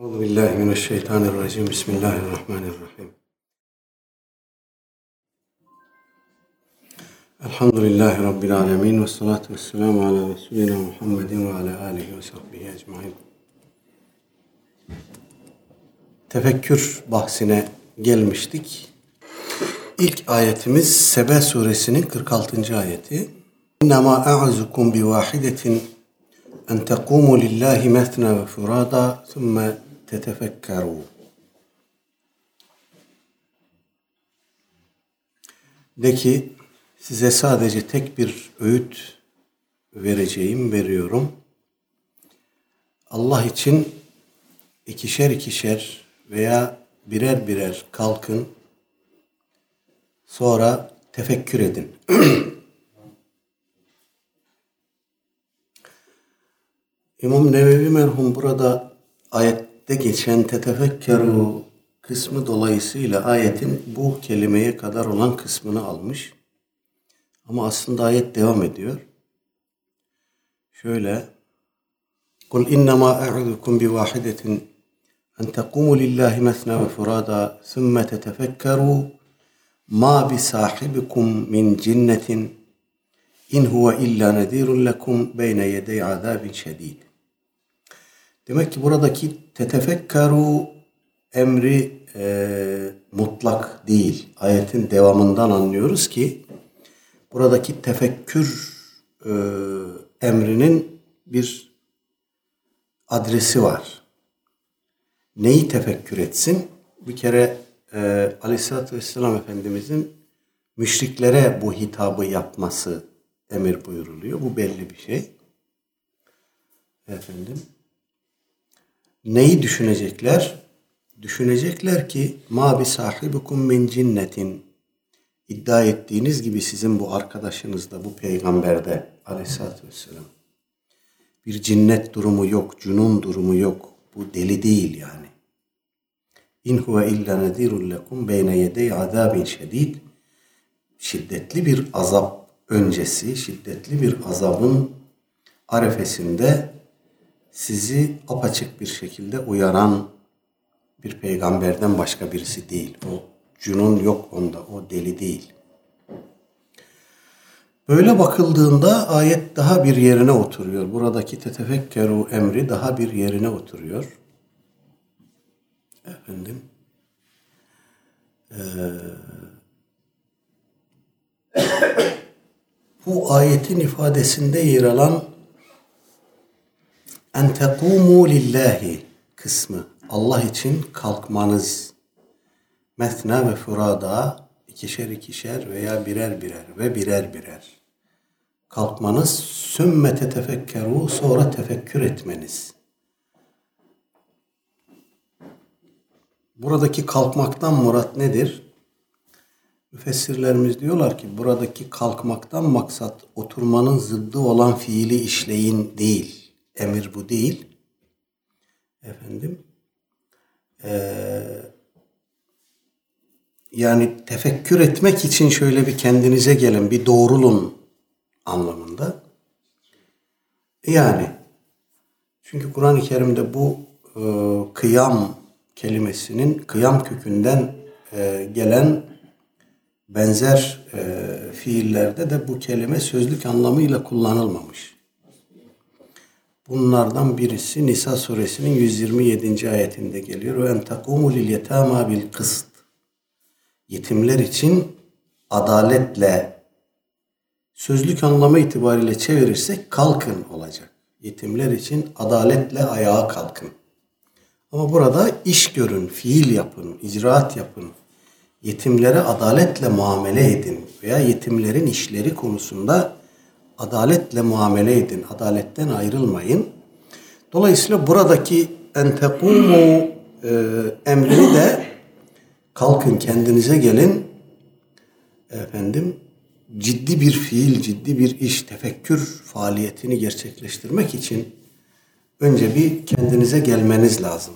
Euzu billahi mineşşeytanirracim. Bismillahirrahmanirrahim. Elhamdülillahi Rabbil alemin. Ve salatu ve selamu ala Resulina Muhammedin ve ala alihi ve sahbihi ecmain. Tefekkür bahsine gelmiştik. İlk ayetimiz Sebe suresinin 46. ayeti. İnnemâ e'azukum bi vahidetin en tekumu lillahi methna ve furada thumme tetefekkeru. De ki size sadece tek bir öğüt vereceğim, veriyorum. Allah için ikişer ikişer veya birer birer kalkın. Sonra tefekkür edin. İmam Nevevi merhum burada ayette geçen tetefekkeru kısmı dolayısıyla ayetin bu kelimeye kadar olan kısmını almış. Ama aslında ayet devam ediyor. Şöyle Kul innema e'udukum bi vahidetin en tekumu lillahi mesna ve furada thumme tetefekkeru ma bi sahibikum min cinnetin in huve illa nedirun lekum beyne yedey azabin şedid. Demek ki buradaki tetefekkeru emri e, mutlak değil. Ayetin devamından anlıyoruz ki buradaki tefekkür e, emrinin bir adresi var. Neyi tefekkür etsin? Bir kere e, Aleyhisselatü Vesselam Efendimizin müşriklere bu hitabı yapması emir buyuruluyor. Bu belli bir şey. Efendim. Neyi düşünecekler? Düşünecekler ki ma bi sahibukum min cinnetin iddia ettiğiniz gibi sizin bu arkadaşınızda, bu peygamberde aleyhissalatü vesselam bir cinnet durumu yok, cunun durumu yok. Bu deli değil yani. İn huve illa nedirun lekum beyne yedey azabin şedid. Şiddetli bir azap öncesi, şiddetli bir azabın arefesinde sizi apaçık bir şekilde uyaran bir peygamberden başka birisi değil. O cunun yok onda, o deli değil. Böyle bakıldığında ayet daha bir yerine oturuyor. Buradaki tetefekkeru emri daha bir yerine oturuyor. Efendim. Ee, bu ayetin ifadesinde yer alan en tekumu lillahi kısmı Allah için kalkmanız methna ve furada ikişer ikişer veya birer birer ve birer birer kalkmanız sümme tetefekkeru sonra tefekkür etmeniz. Buradaki kalkmaktan murat nedir? Müfessirlerimiz diyorlar ki buradaki kalkmaktan maksat oturmanın zıddı olan fiili işleyin değil. Emir bu değil. Efendim. Ee, yani tefekkür etmek için şöyle bir kendinize gelin, bir doğrulun anlamında. Yani çünkü Kur'an-ı Kerim'de bu e, kıyam kelimesinin kıyam kökünden e, gelen benzer e, fiillerde de bu kelime sözlük anlamıyla kullanılmamış. Bunlardan birisi Nisa suresinin 127. ayetinde geliyor. Ve en takumu lil yetama bil kıst. Yetimler için adaletle sözlük anlamı itibariyle çevirirsek kalkın olacak. Yetimler için adaletle ayağa kalkın. Ama burada iş görün, fiil yapın, icraat yapın. Yetimlere adaletle muamele edin veya yetimlerin işleri konusunda adaletle muamele edin. Adaletten ayrılmayın. Dolayısıyla buradaki entekumu e, emrini de kalkın kendinize gelin efendim ciddi bir fiil, ciddi bir iş, tefekkür faaliyetini gerçekleştirmek için önce bir kendinize gelmeniz lazım.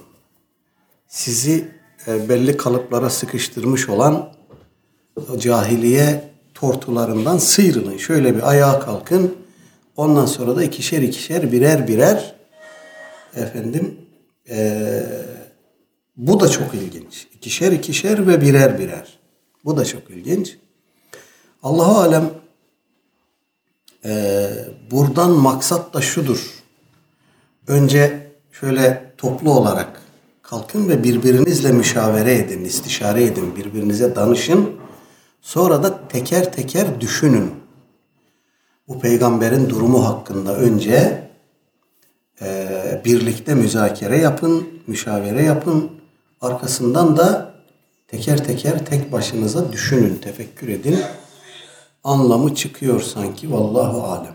Sizi e, belli kalıplara sıkıştırmış olan o cahiliye tortularından sıyrılın. Şöyle bir ayağa kalkın. Ondan sonra da ikişer ikişer birer birer efendim Ee, bu da çok ilginç. İkişer ikişer ve birer birer. Bu da çok ilginç. Allahu alem e, buradan maksat da şudur. Önce şöyle toplu olarak kalkın ve birbirinizle müşavere edin, istişare edin, birbirinize danışın. Sonra da teker teker düşünün. Bu peygamberin durumu hakkında önce e, birlikte müzakere yapın, müşavere yapın. Arkasından da teker teker tek başınıza düşünün, tefekkür edin. Anlamı çıkıyor sanki. Vallahu alem.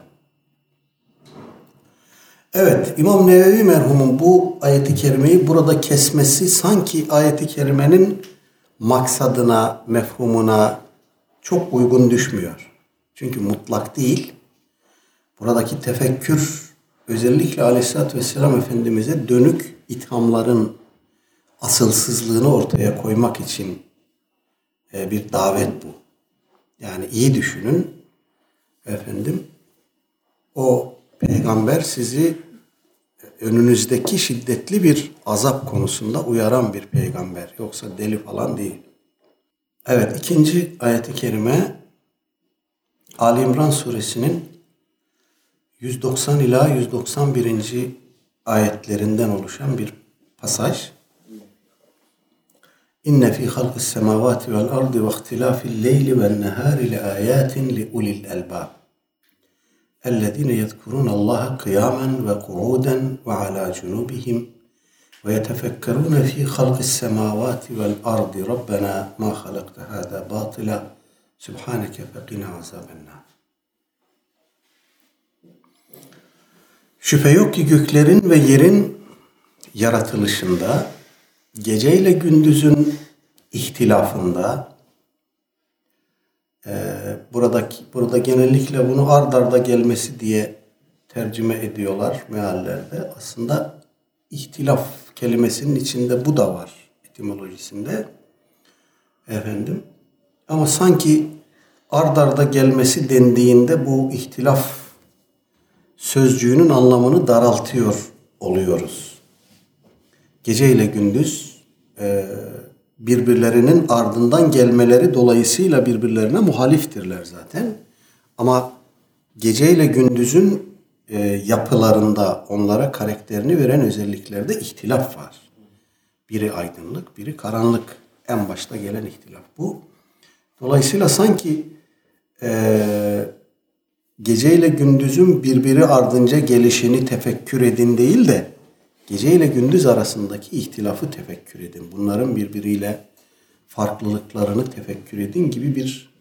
Evet, İmam Nevevi merhumun bu ayeti kerimeyi burada kesmesi sanki ayeti kerimenin maksadına, mefhumuna çok uygun düşmüyor. Çünkü mutlak değil. Buradaki tefekkür özellikle Aleyhisselatü Vesselam Efendimiz'e dönük ithamların asılsızlığını ortaya koymak için e, bir davet bu. Yani iyi düşünün efendim. O peygamber sizi önünüzdeki şiddetli bir azap konusunda uyaran bir peygamber. Yoksa deli falan değil. Evet ikinci ayeti kerime Ali İmran suresinin 190 ila 191. ayetlerinden oluşan bir pasaj. İnne fi halqis semavati vel ardı ve ihtilafil leyli ven nehari le ayatin li ulil elbab. اَلَّذ۪ينَ يَذْكُرُونَ اللّٰهَ قِيَامًا وَقُعُودًا وَعَلَى جُنُوبِهِمْ وَيَتَفَكَّرُونَ ف۪ي خَلْقِ السَّمَاوَاتِ وَالْأَرْضِ رَبَّنَا مَا خَلَقْتَ هَذَا بَاطِلًا سُبْحَانَكَ فَقِنَا عَذَابَ النَّارِ Şüphe yok ki göklerin ve yerin yaratılışında, geceyle gündüzün ihtilafında, e, buradaki burada genellikle bunu ard arda gelmesi diye tercüme ediyorlar meallerde. Aslında ihtilaf kelimesinin içinde bu da var etimolojisinde. Efendim. Ama sanki ard arda gelmesi dendiğinde bu ihtilaf sözcüğünün anlamını daraltıyor oluyoruz. Gece ile gündüz e, birbirlerinin ardından gelmeleri dolayısıyla birbirlerine muhaliftirler zaten. Ama gece ile gündüzün e, yapılarında onlara karakterini veren özelliklerde ihtilaf var. Biri aydınlık, biri karanlık. En başta gelen ihtilaf bu. Dolayısıyla sanki e, gece ile gündüzün birbiri ardınca gelişini tefekkür edin değil de gece ile gündüz arasındaki ihtilafı tefekkür edin. Bunların birbiriyle farklılıklarını tefekkür edin gibi bir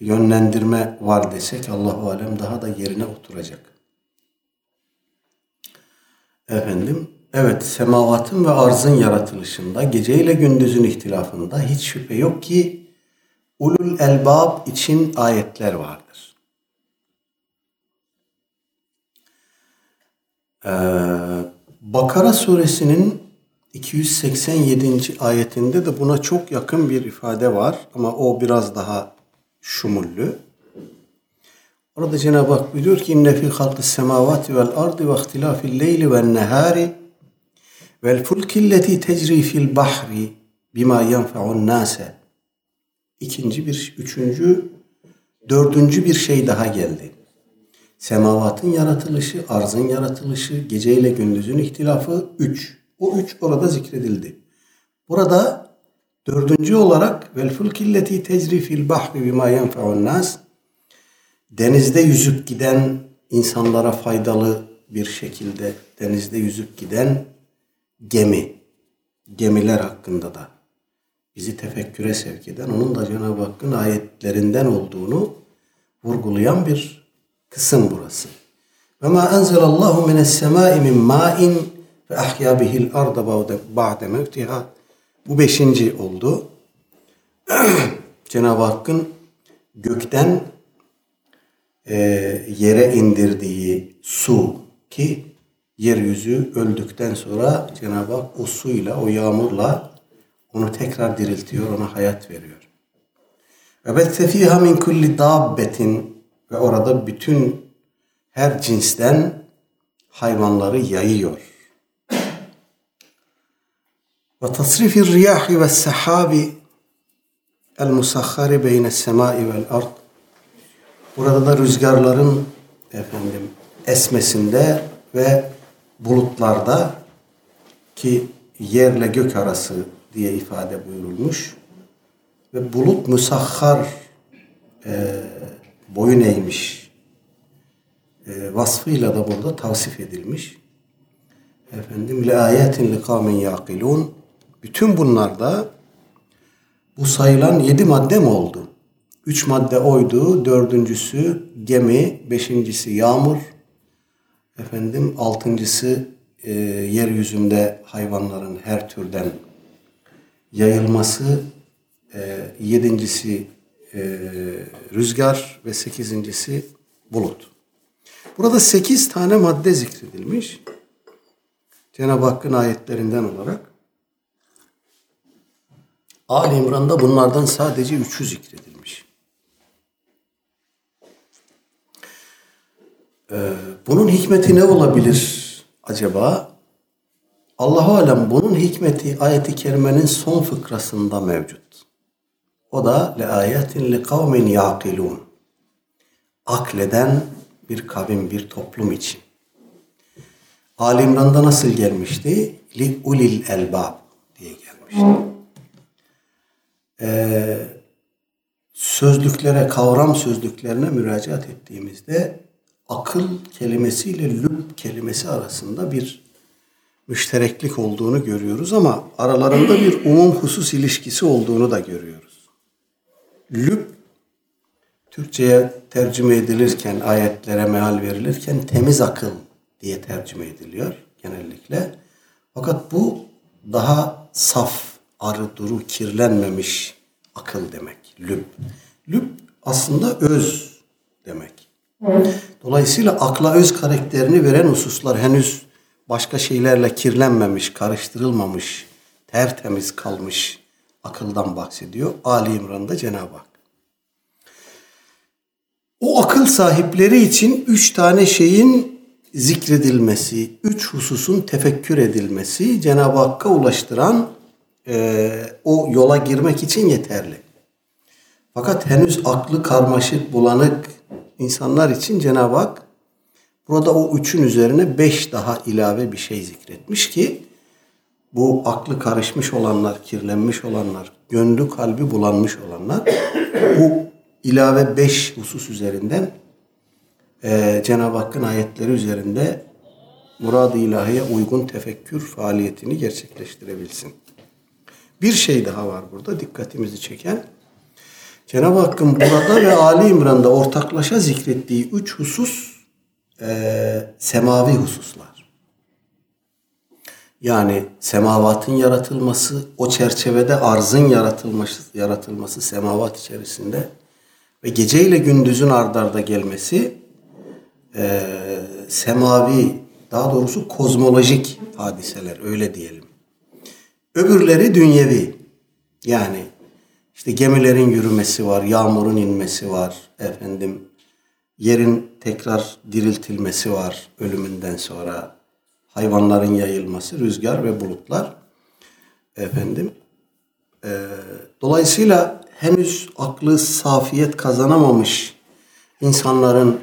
yönlendirme var desek Allahu alem daha da yerine oturacak. Efendim, evet semavatın ve arzın yaratılışında, gece ile gündüzün ihtilafında hiç şüphe yok ki ulul elbab için ayetler vardır. Ee, Bakara suresinin 287. ayetinde de buna çok yakın bir ifade var ama o biraz daha şumullü. Orada Cenab-ı Hak buyuruyor ki inne fi halqis semavati vel ardı ve ihtilafil leyli ven nehari vel fulkilleti tecri fil bahri bima bir, üçüncü, dördüncü bir şey daha geldi. Semavatın yaratılışı, arzın yaratılışı, geceyle gündüzün ihtilafı üç. O üç orada zikredildi. Burada dördüncü olarak vel fulkilleti tecri fil bahri bima yenfa'un nas denizde yüzüp giden insanlara faydalı bir şekilde denizde yüzüp giden gemi, gemiler hakkında da bizi tefekküre sevk eden, onun da Cenab-ı Hakk'ın ayetlerinden olduğunu vurgulayan bir kısım burası. Ve ma enzelallahu mines semai min ma'in ve ahya bihil arda ba'de mevtiha. Bu beşinci oldu. Cenab-ı Hakk'ın gökten e, yere indirdiği su ki yeryüzü öldükten sonra Cenab-ı Hak o suyla, o yağmurla onu tekrar diriltiyor, ona hayat veriyor. Ve bette fiha min kulli dabbetin ve orada bütün her cinsten hayvanları yayıyor. Ve tasrifir riyahi ve sahabi el musahhari beyne semai vel ard. Burada da rüzgarların efendim esmesinde ve bulutlarda ki yerle gök arası diye ifade buyurulmuş ve bulut musahhar e, boyun eğmiş e, vasfıyla da burada tavsif edilmiş. Efendim le ayetin li kavmin yaqilun bütün bunlarda bu sayılan yedi madde mi oldu? Üç madde oydu, dördüncüsü gemi, beşincisi yağmur, efendim altıncısı e, yeryüzünde hayvanların her türden yayılması, e, yedincisi e, rüzgar ve sekizincisi bulut. Burada sekiz tane madde zikredilmiş. Cenab-ı Hakk'ın ayetlerinden olarak. Ali İmran'da bunlardan sadece üçü zikredilmiş. Ee, bunun hikmeti ne olabilir acaba? Allahu alem bunun hikmeti ayeti kerimenin son fıkrasında mevcut. O da le ayetin li kavmin yaqilun. Akleden bir kavim, bir toplum için. Ali İmran'da nasıl gelmişti? Li ulil elbab diye gelmişti. Ee, sözlüklere, kavram sözlüklerine müracaat ettiğimizde akıl kelimesiyle lüb kelimesi arasında bir müştereklik olduğunu görüyoruz ama aralarında bir umum husus ilişkisi olduğunu da görüyoruz. Lüb Türkçe'ye tercüme edilirken, ayetlere meal verilirken temiz akıl diye tercüme ediliyor genellikle. Fakat bu daha saf, arı duru, kirlenmemiş akıl demek. Lüb. Lüb aslında öz demek. Dolayısıyla akla öz karakterini veren hususlar henüz başka şeylerle kirlenmemiş, karıştırılmamış, tertemiz kalmış akıldan bahsediyor. Ali İmran'da Cenab-ı Hak. O akıl sahipleri için üç tane şeyin zikredilmesi, üç hususun tefekkür edilmesi Cenab-ı Hakk'a ulaştıran e, o yola girmek için yeterli. Fakat henüz aklı karmaşık, bulanık insanlar için Cenab-ı Hak burada o üçün üzerine beş daha ilave bir şey zikretmiş ki bu aklı karışmış olanlar, kirlenmiş olanlar, gönlü kalbi bulanmış olanlar bu ilave beş husus üzerinden e, Cenab-ı Hakk'ın ayetleri üzerinde murad-ı ilahiye uygun tefekkür faaliyetini gerçekleştirebilsin. Bir şey daha var burada dikkatimizi çeken. Cenab-ı Hakk'ın burada ve Ali İmran'da ortaklaşa zikrettiği üç husus e, semavi hususlar. Yani semavatın yaratılması, o çerçevede arzın yaratılması, yaratılması semavat içerisinde ve gece ile gündüzün ardarda gelmesi e, semavi, daha doğrusu kozmolojik hadiseler öyle diyelim. Öbürleri dünyevi. Yani işte gemilerin yürümesi var, yağmurun inmesi var, efendim yerin tekrar diriltilmesi var ölümünden sonra, hayvanların yayılması, rüzgar ve bulutlar. Efendim, e, dolayısıyla henüz aklı safiyet kazanamamış insanların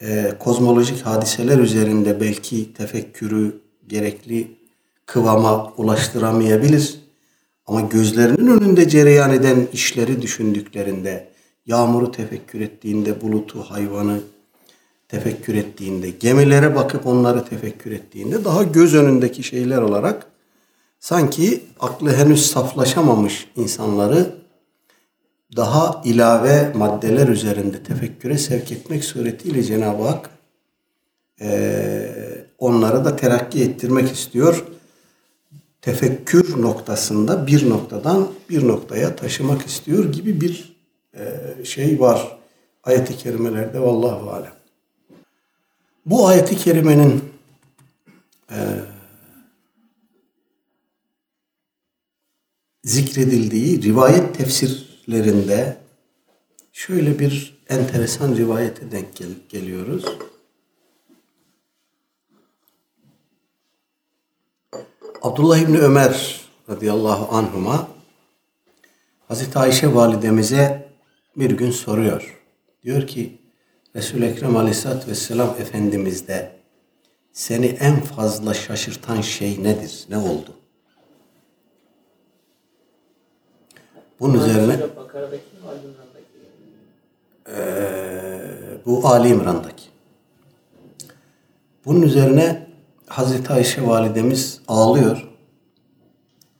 e, kozmolojik hadiseler üzerinde belki tefekkürü gerekli kıvama ulaştıramayabilir. Ama gözlerinin önünde cereyan eden işleri düşündüklerinde, yağmuru tefekkür ettiğinde, bulutu, hayvanı tefekkür ettiğinde, gemilere bakıp onları tefekkür ettiğinde daha göz önündeki şeyler olarak sanki aklı henüz saflaşamamış insanları daha ilave maddeler üzerinde tefekküre sevk etmek suretiyle Cenab-ı Hak e, onları da terakki ettirmek istiyor tefekkür noktasında bir noktadan bir noktaya taşımak istiyor gibi bir e, şey var ayet-i kerimelerde vallahu alem. Bu ayet-i kerimenin e, zikredildiği rivayet tefsirlerinde şöyle bir enteresan rivayete denk gel geliyoruz. Abdullah İbni Ömer radıyallahu anhuma Hazreti Ayşe validemize bir gün soruyor. Diyor ki Resul-i Ekrem aleyhissalatü vesselam Efendimiz'de seni en fazla şaşırtan şey nedir? Ne oldu? Bunun üzerine ee, bu Ali İmran'daki. Bunun üzerine Hazreti Ayşe validemiz ağlıyor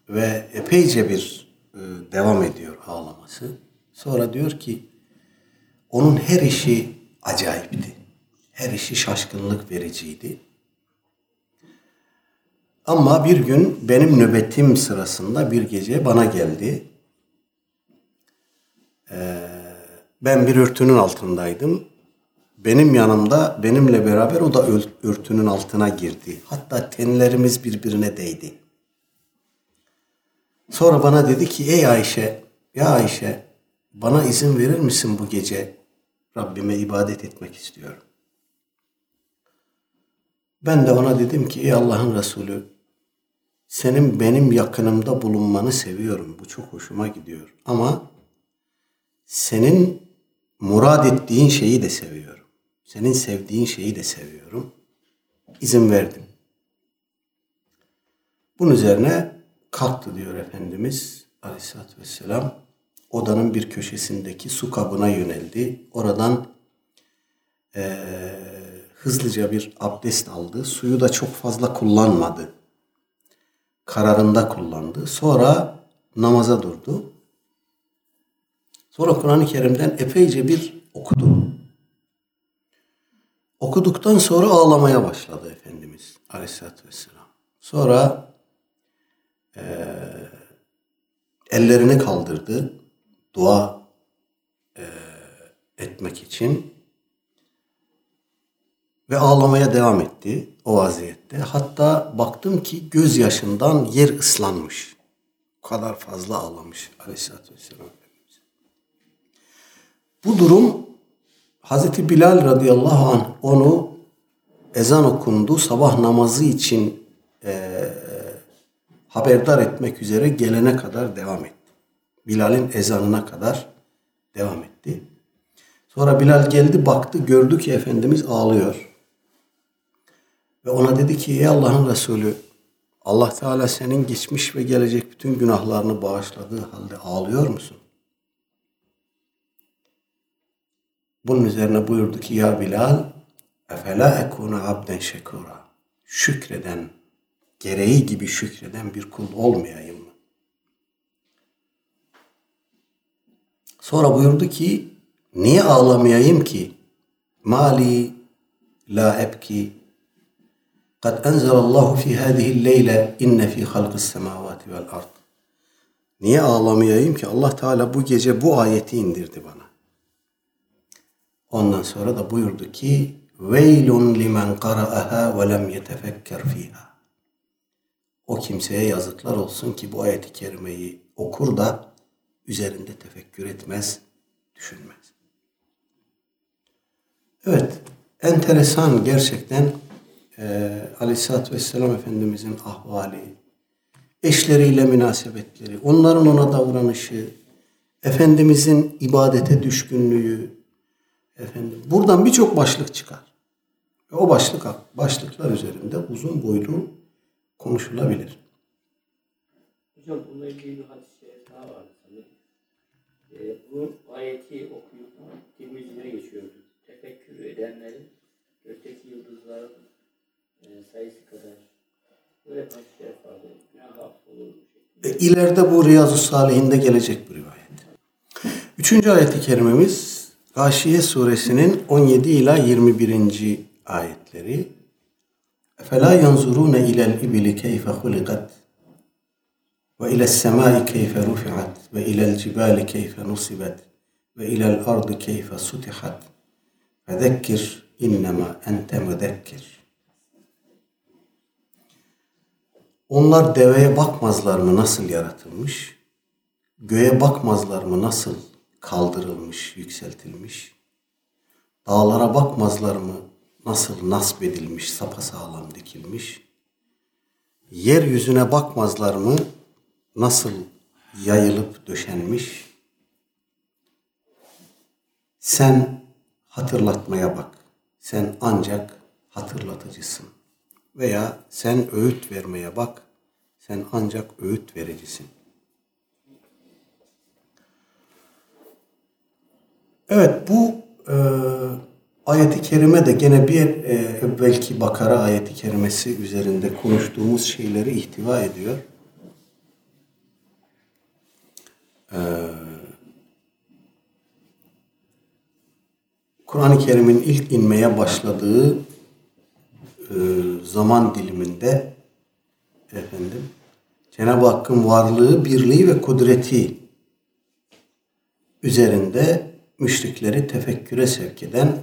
ve epeyce bir e, devam ediyor ağlaması. Sonra diyor ki onun her işi acayipti. Her işi şaşkınlık vericiydi. Ama bir gün benim nöbetim sırasında bir gece bana geldi. Ee, ben bir örtünün altındaydım. Benim yanımda benimle beraber o da örtünün altına girdi. Hatta tenlerimiz birbirine değdi. Sonra bana dedi ki ey Ayşe, ya Ayşe bana izin verir misin bu gece Rabbime ibadet etmek istiyorum. Ben de ona dedim ki ey Allah'ın Resulü senin benim yakınımda bulunmanı seviyorum. Bu çok hoşuma gidiyor. Ama senin murad ettiğin şeyi de seviyorum. Senin sevdiğin şeyi de seviyorum. İzin verdim. Bunun üzerine kalktı diyor Efendimiz Aleyhisselatü Vesselam. Odanın bir köşesindeki su kabına yöneldi. Oradan e, hızlıca bir abdest aldı. Suyu da çok fazla kullanmadı. Kararında kullandı. Sonra namaza durdu. Sonra Kur'an-ı Kerim'den epeyce bir okudu. Okuduktan sonra ağlamaya başladı Efendimiz Aleyhisselatü Vesselam. Sonra e, ellerini kaldırdı dua e, etmek için ve ağlamaya devam etti o vaziyette. Hatta baktım ki gözyaşından yer ıslanmış. O kadar fazla ağlamış Aleyhisselatü Vesselam Bu durum Hazreti Bilal radıyallahu anh onu ezan okundu sabah namazı için e, haberdar etmek üzere gelene kadar devam etti. Bilal'in ezanına kadar devam etti. Sonra Bilal geldi baktı gördü ki Efendimiz ağlıyor. Ve ona dedi ki ey Allah'ın Resulü Allah Teala senin geçmiş ve gelecek bütün günahlarını bağışladığı halde ağlıyor musun? Bunun üzerine buyurdu ki ya Bilal efela ekuna abden şekura şükreden gereği gibi şükreden bir kul olmayayım mı? Sonra buyurdu ki niye ağlamayayım ki? Mali la ebki kad enzelallahu fi hadihi leyle inne fi halqis semavati vel ard. Niye ağlamayayım ki? Allah Teala bu gece bu ayeti indirdi bana. Ondan sonra da buyurdu ki Veylun limen qara'aha ve lem yetefekker fiha. O kimseye yazıklar olsun ki bu ayeti kerimeyi okur da üzerinde tefekkür etmez, düşünmez. Evet, enteresan gerçekten e, Aleyhisselatü Vesselam Efendimizin ahvali, eşleriyle münasebetleri, onların ona davranışı, Efendimizin ibadete düşkünlüğü, efendim, buradan birçok başlık çıkar. Ve o başlık başlıklar üzerinde uzun boylu konuşulabilir. Hocam bununla ilgili bir hadis daha var sanırım. Ee, bu ayeti okuyup Tirmizi'ye geçiyordu. Tefekkür edenlerin gökteki yıldızların e, sayısı kadar böyle hadisler vardı. Günah affolur. E, ileride bu Riyazu Salihinde gelecek bir rivayet. Üçüncü ayeti kerimemiz Gâşiye suresinin 17 ila 21. ayetleri Efela yanzurune ilel ibili keyfe hulikat ve ilel semai keyfe rufiat ve ilel cibali keyfe nusibet ve ilel ardı keyfe sutihat ve innema ente müdekkir. Onlar deveye bakmazlar mı nasıl yaratılmış? Göğe bakmazlar mı nasıl kaldırılmış, yükseltilmiş? Dağlara bakmazlar mı nasıl nasp edilmiş, sapasağlam dikilmiş? Yeryüzüne bakmazlar mı nasıl yayılıp döşenmiş? Sen hatırlatmaya bak. Sen ancak hatırlatıcısın. Veya sen öğüt vermeye bak. Sen ancak öğüt vericisin. Evet bu e, ayeti kerime de gene bir e, belki Bakara ayeti kerimesi üzerinde konuştuğumuz şeyleri ihtiva ediyor. Ee, Kur'an-ı Kerim'in ilk inmeye başladığı e, zaman diliminde efendim Cenab-ı Hakk'ın varlığı, birliği ve kudreti üzerinde müşrikleri tefekküre sevk eden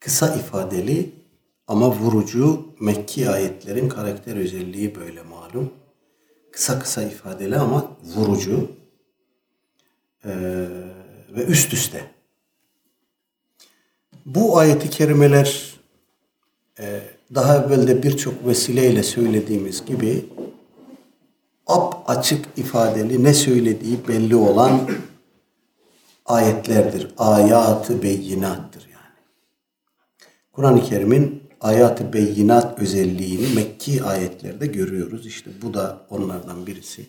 kısa ifadeli ama vurucu Mekki ayetlerin karakter özelliği böyle malum. Kısa kısa ifadeli ama vurucu ee, ve üst üste. Bu ayeti kerimeler e, daha evvel de birçok vesileyle söylediğimiz gibi ap açık ifadeli ne söylediği belli olan ayetlerdir. Ayatı beyinattır yani. Kur'an-ı Kerim'in ayat-ı beyinat özelliğini Mekki ayetlerde görüyoruz. İşte bu da onlardan birisi.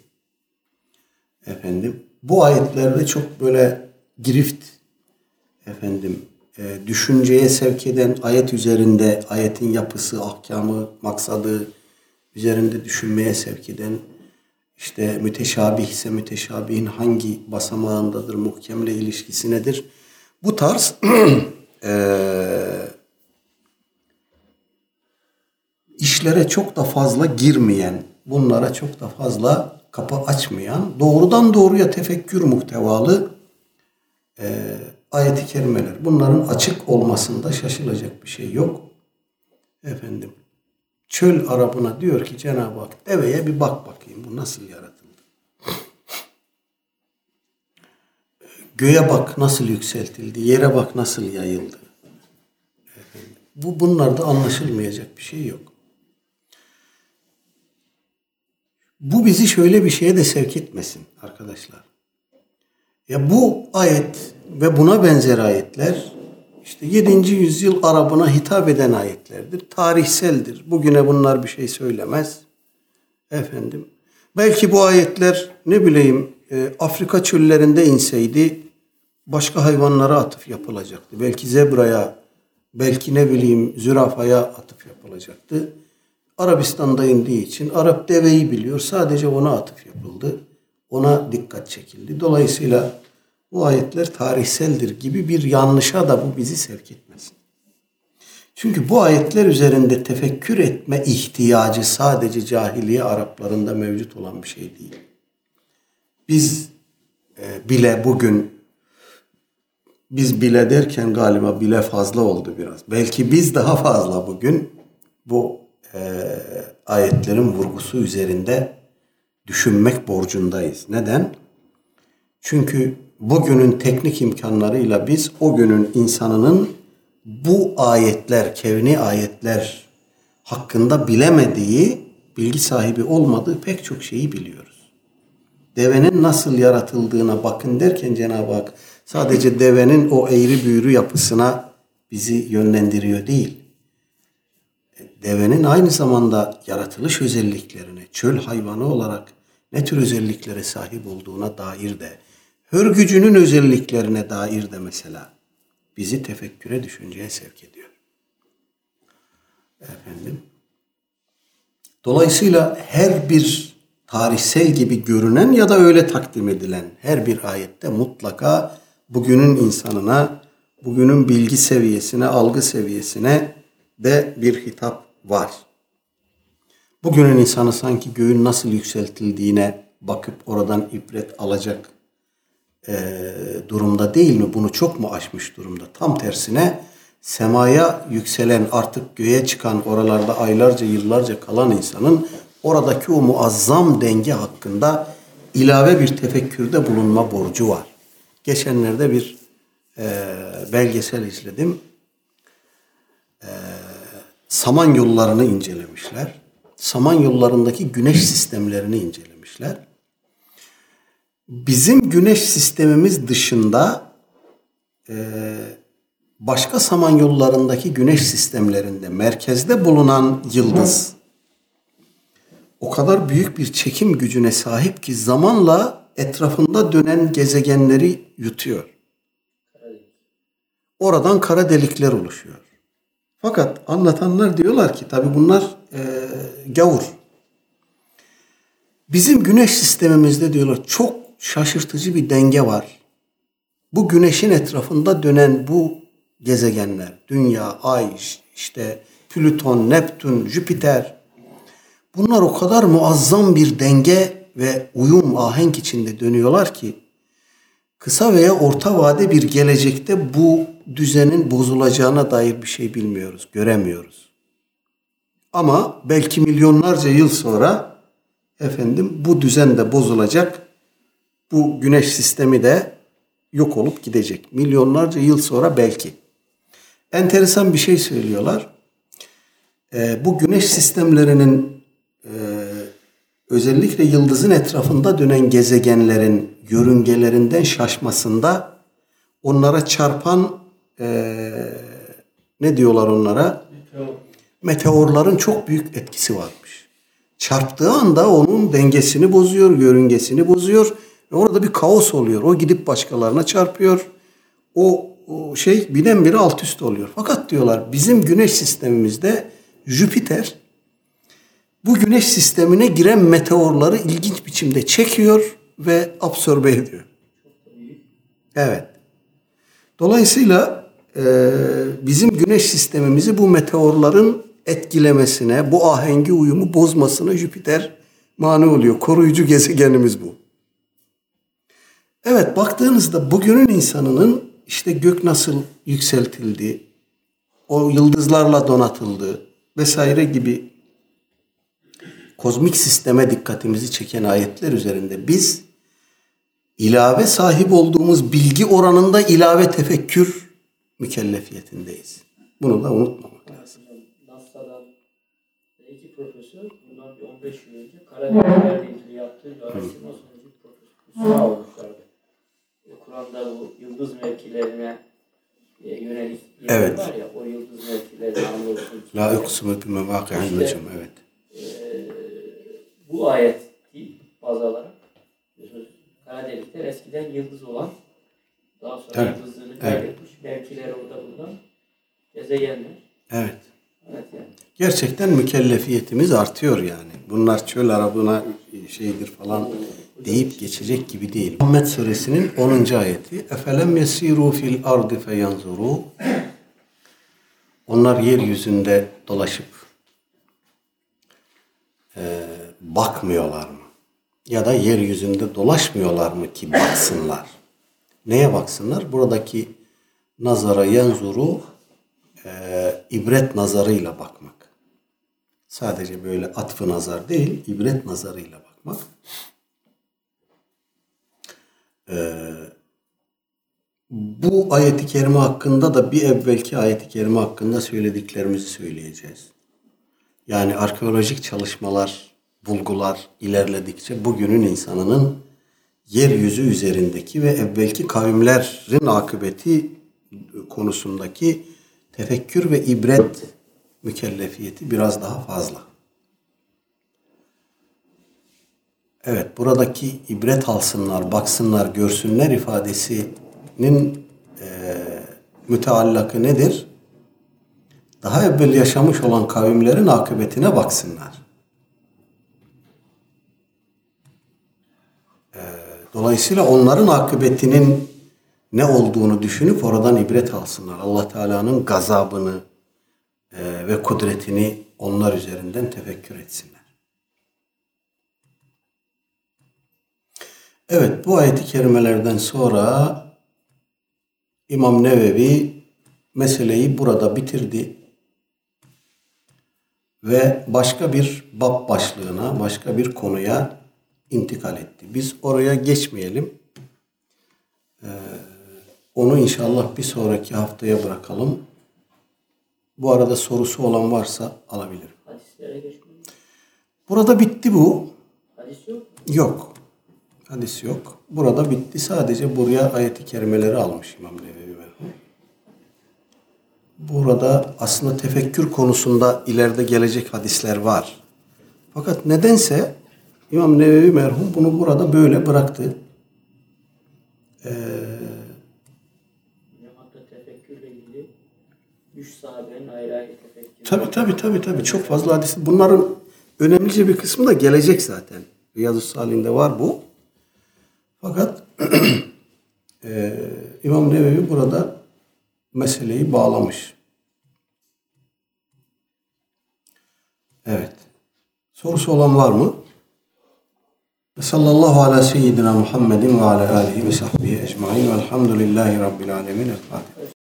Efendim bu ayetlerde çok böyle girift efendim e, düşünceye sevk eden ayet üzerinde ayetin yapısı, ahkamı, maksadı üzerinde düşünmeye sevk eden işte müteşabih ise müteşabihin hangi basamağındadır, muhkemle ilişkisi nedir? Bu tarz e, işlere çok da fazla girmeyen, bunlara çok da fazla kapı açmayan, doğrudan doğruya tefekkür muhtevalı e, ayet-i kerimeler. Bunların açık olmasında şaşılacak bir şey yok. Efendim, çöl Arabına diyor ki Cenab-ı Hak deveye bir bak bakayım bu nasıl yaratıldı. Göğe bak nasıl yükseltildi, yere bak nasıl yayıldı. Bu bunlarda anlaşılmayacak bir şey yok. Bu bizi şöyle bir şeye de sevk etmesin arkadaşlar. Ya bu ayet ve buna benzer ayetler işte 7. yüzyıl Arabına hitap eden ayetlerdir. Tarihseldir. Bugüne bunlar bir şey söylemez. Efendim. Belki bu ayetler ne bileyim e, Afrika çöllerinde inseydi başka hayvanlara atıf yapılacaktı. Belki zebraya, belki ne bileyim zürafaya atıf yapılacaktı. Arabistan'da indiği için Arap deveyi biliyor. Sadece ona atıf yapıldı. Ona dikkat çekildi. Dolayısıyla bu ayetler tarihseldir gibi bir yanlışa da bu bizi sevk etmesin. Çünkü bu ayetler üzerinde tefekkür etme ihtiyacı sadece cahiliye Araplarında mevcut olan bir şey değil. Biz e, bile bugün biz bile derken galiba bile fazla oldu biraz. Belki biz daha fazla bugün bu e, ayetlerin vurgusu üzerinde düşünmek borcundayız. Neden? Çünkü bugünün teknik imkanlarıyla biz o günün insanının bu ayetler, kevni ayetler hakkında bilemediği, bilgi sahibi olmadığı pek çok şeyi biliyoruz. Devenin nasıl yaratıldığına bakın derken Cenab-ı Hak sadece devenin o eğri büğrü yapısına bizi yönlendiriyor değil. Devenin aynı zamanda yaratılış özelliklerine, çöl hayvanı olarak ne tür özelliklere sahip olduğuna dair de hür gücünün özelliklerine dair de mesela bizi tefekküre, düşünceye sevk ediyor. Efendim. Dolayısıyla her bir tarihsel gibi görünen ya da öyle takdim edilen her bir ayette mutlaka bugünün insanına, bugünün bilgi seviyesine, algı seviyesine de bir hitap var. Bugünün insanı sanki göğün nasıl yükseltildiğine bakıp oradan ibret alacak e, durumda değil mi? Bunu çok mu aşmış durumda? Tam tersine semaya yükselen artık göğe çıkan oralarda aylarca yıllarca kalan insanın oradaki o muazzam denge hakkında ilave bir tefekkürde bulunma borcu var. Geçenlerde bir e, belgesel izledim. E, saman yollarını incelemişler. Saman yollarındaki güneş sistemlerini incelemişler. Bizim güneş sistemimiz dışında e, başka samanyollarındaki güneş sistemlerinde merkezde bulunan yıldız o kadar büyük bir çekim gücüne sahip ki zamanla etrafında dönen gezegenleri yutuyor. Oradan kara delikler oluşuyor. Fakat anlatanlar diyorlar ki tabi bunlar e, gavur. Bizim güneş sistemimizde diyorlar çok şaşırtıcı bir denge var. Bu güneşin etrafında dönen bu gezegenler, Dünya, Ay, işte Plüton, Neptün, Jüpiter bunlar o kadar muazzam bir denge ve uyum, ahenk içinde dönüyorlar ki kısa veya orta vade bir gelecekte bu düzenin bozulacağına dair bir şey bilmiyoruz, göremiyoruz. Ama belki milyonlarca yıl sonra efendim bu düzen de bozulacak. Bu güneş sistemi de yok olup gidecek. Milyonlarca yıl sonra belki. Enteresan bir şey söylüyorlar. Ee, bu güneş sistemlerinin e, özellikle yıldızın etrafında dönen gezegenlerin yörüngelerinden şaşmasında onlara çarpan e, ne diyorlar onlara? Meteorların çok büyük etkisi varmış. Çarptığı anda onun dengesini bozuyor, yörüngesini bozuyor ve orada bir kaos oluyor. O gidip başkalarına çarpıyor. O, o şey birdenbire alt üst oluyor. Fakat diyorlar bizim güneş sistemimizde Jüpiter bu güneş sistemine giren meteorları ilginç biçimde çekiyor ve absorbe ediyor. Evet. Dolayısıyla e, bizim güneş sistemimizi bu meteorların etkilemesine, bu ahengi uyumu bozmasına Jüpiter mani oluyor. Koruyucu gezegenimiz bu. Evet baktığınızda bugünün insanının işte gök nasıl yükseltildi, o yıldızlarla donatıldı vesaire gibi kozmik sisteme dikkatimizi çeken ayetler üzerinde biz ilave sahip olduğumuz bilgi oranında ilave tefekkür mükellefiyetindeyiz. Bunu da unutmamak lazım. NASA'dan iki profesör bundan bir 15 yıl önce Karadenizlerle ilgili yaptığı bir araştırma sonucu profesör. E, Kur'an'da bu yıldız mevkilerine e, yönelik yerler Evet. var ya o yıldız mevkilerine anlıyorsun. La yuqsimu bi mevaqi'in İşte- necm. Evet. bu ayet baz alarak Karadenizler eskiden yıldız olan daha sonra Evet, yıldızlığını evet. kaybetmiş mevkileri orada bulunan gezegenler. Evet. Evet yani. Gerçekten mükellefiyetimiz artıyor yani. Bunlar çöl arabına şeydir falan deyip geçecek gibi değil. Muhammed suresinin 10. ayeti. Efelem yesiru fil ardı feyanzuru. Onlar yeryüzünde dolaşıp e, bakmıyorlar mı? Ya da yeryüzünde dolaşmıyorlar mı ki baksınlar? Neye baksınlar? Buradaki nazara yanzuru e, ibret nazarıyla bakmak. Sadece böyle atfı nazar değil, ibret nazarıyla bakmak. Ee, bu ayeti kerime hakkında da bir evvelki ayeti kerime hakkında söylediklerimizi söyleyeceğiz. Yani arkeolojik çalışmalar, bulgular ilerledikçe bugünün insanının yeryüzü üzerindeki ve evvelki kavimlerin akıbeti konusundaki tefekkür ve ibret mükellefiyeti biraz daha fazla. Evet, buradaki ibret alsınlar, baksınlar, görsünler ifadesinin e, müteallakı nedir? Daha evvel yaşamış olan kavimlerin akıbetine baksınlar. E, dolayısıyla onların akıbetinin ne olduğunu düşünüp oradan ibret alsınlar. Allah Teala'nın gazabını e, ve kudretini onlar üzerinden tefekkür etsinler. Evet bu ayeti kerimelerden sonra İmam Nevevi meseleyi burada bitirdi ve başka bir bab başlığına, başka bir konuya intikal etti. Biz oraya geçmeyelim. Ee, onu inşallah bir sonraki haftaya bırakalım. Bu arada sorusu olan varsa alabilirim. Burada bitti bu. Yok. Hadis yok. Burada bitti. Sadece buraya ayeti kerimeleri almış İmam Nevevi merhum. Burada aslında tefekkür konusunda ileride gelecek hadisler var. Fakat nedense İmam Nevevi merhum bunu burada böyle bıraktı. İlgili üç sahabenin ayrı ayrı tefekkürü. Tabi tabi tabi tabi çok fazla hadis. Bunların önemlice bir kısmı da gelecek zaten. Riyazu Salih'inde var bu. Fakat eee, İmam Nevevi burada meseleyi bağlamış. Evet. Sorusu olan var mı? Sallallahu ala seyyidina Muhammedin ve ala alihi ve sahbihi ecmain velhamdülillahi rabbil alemin. El Fatiha.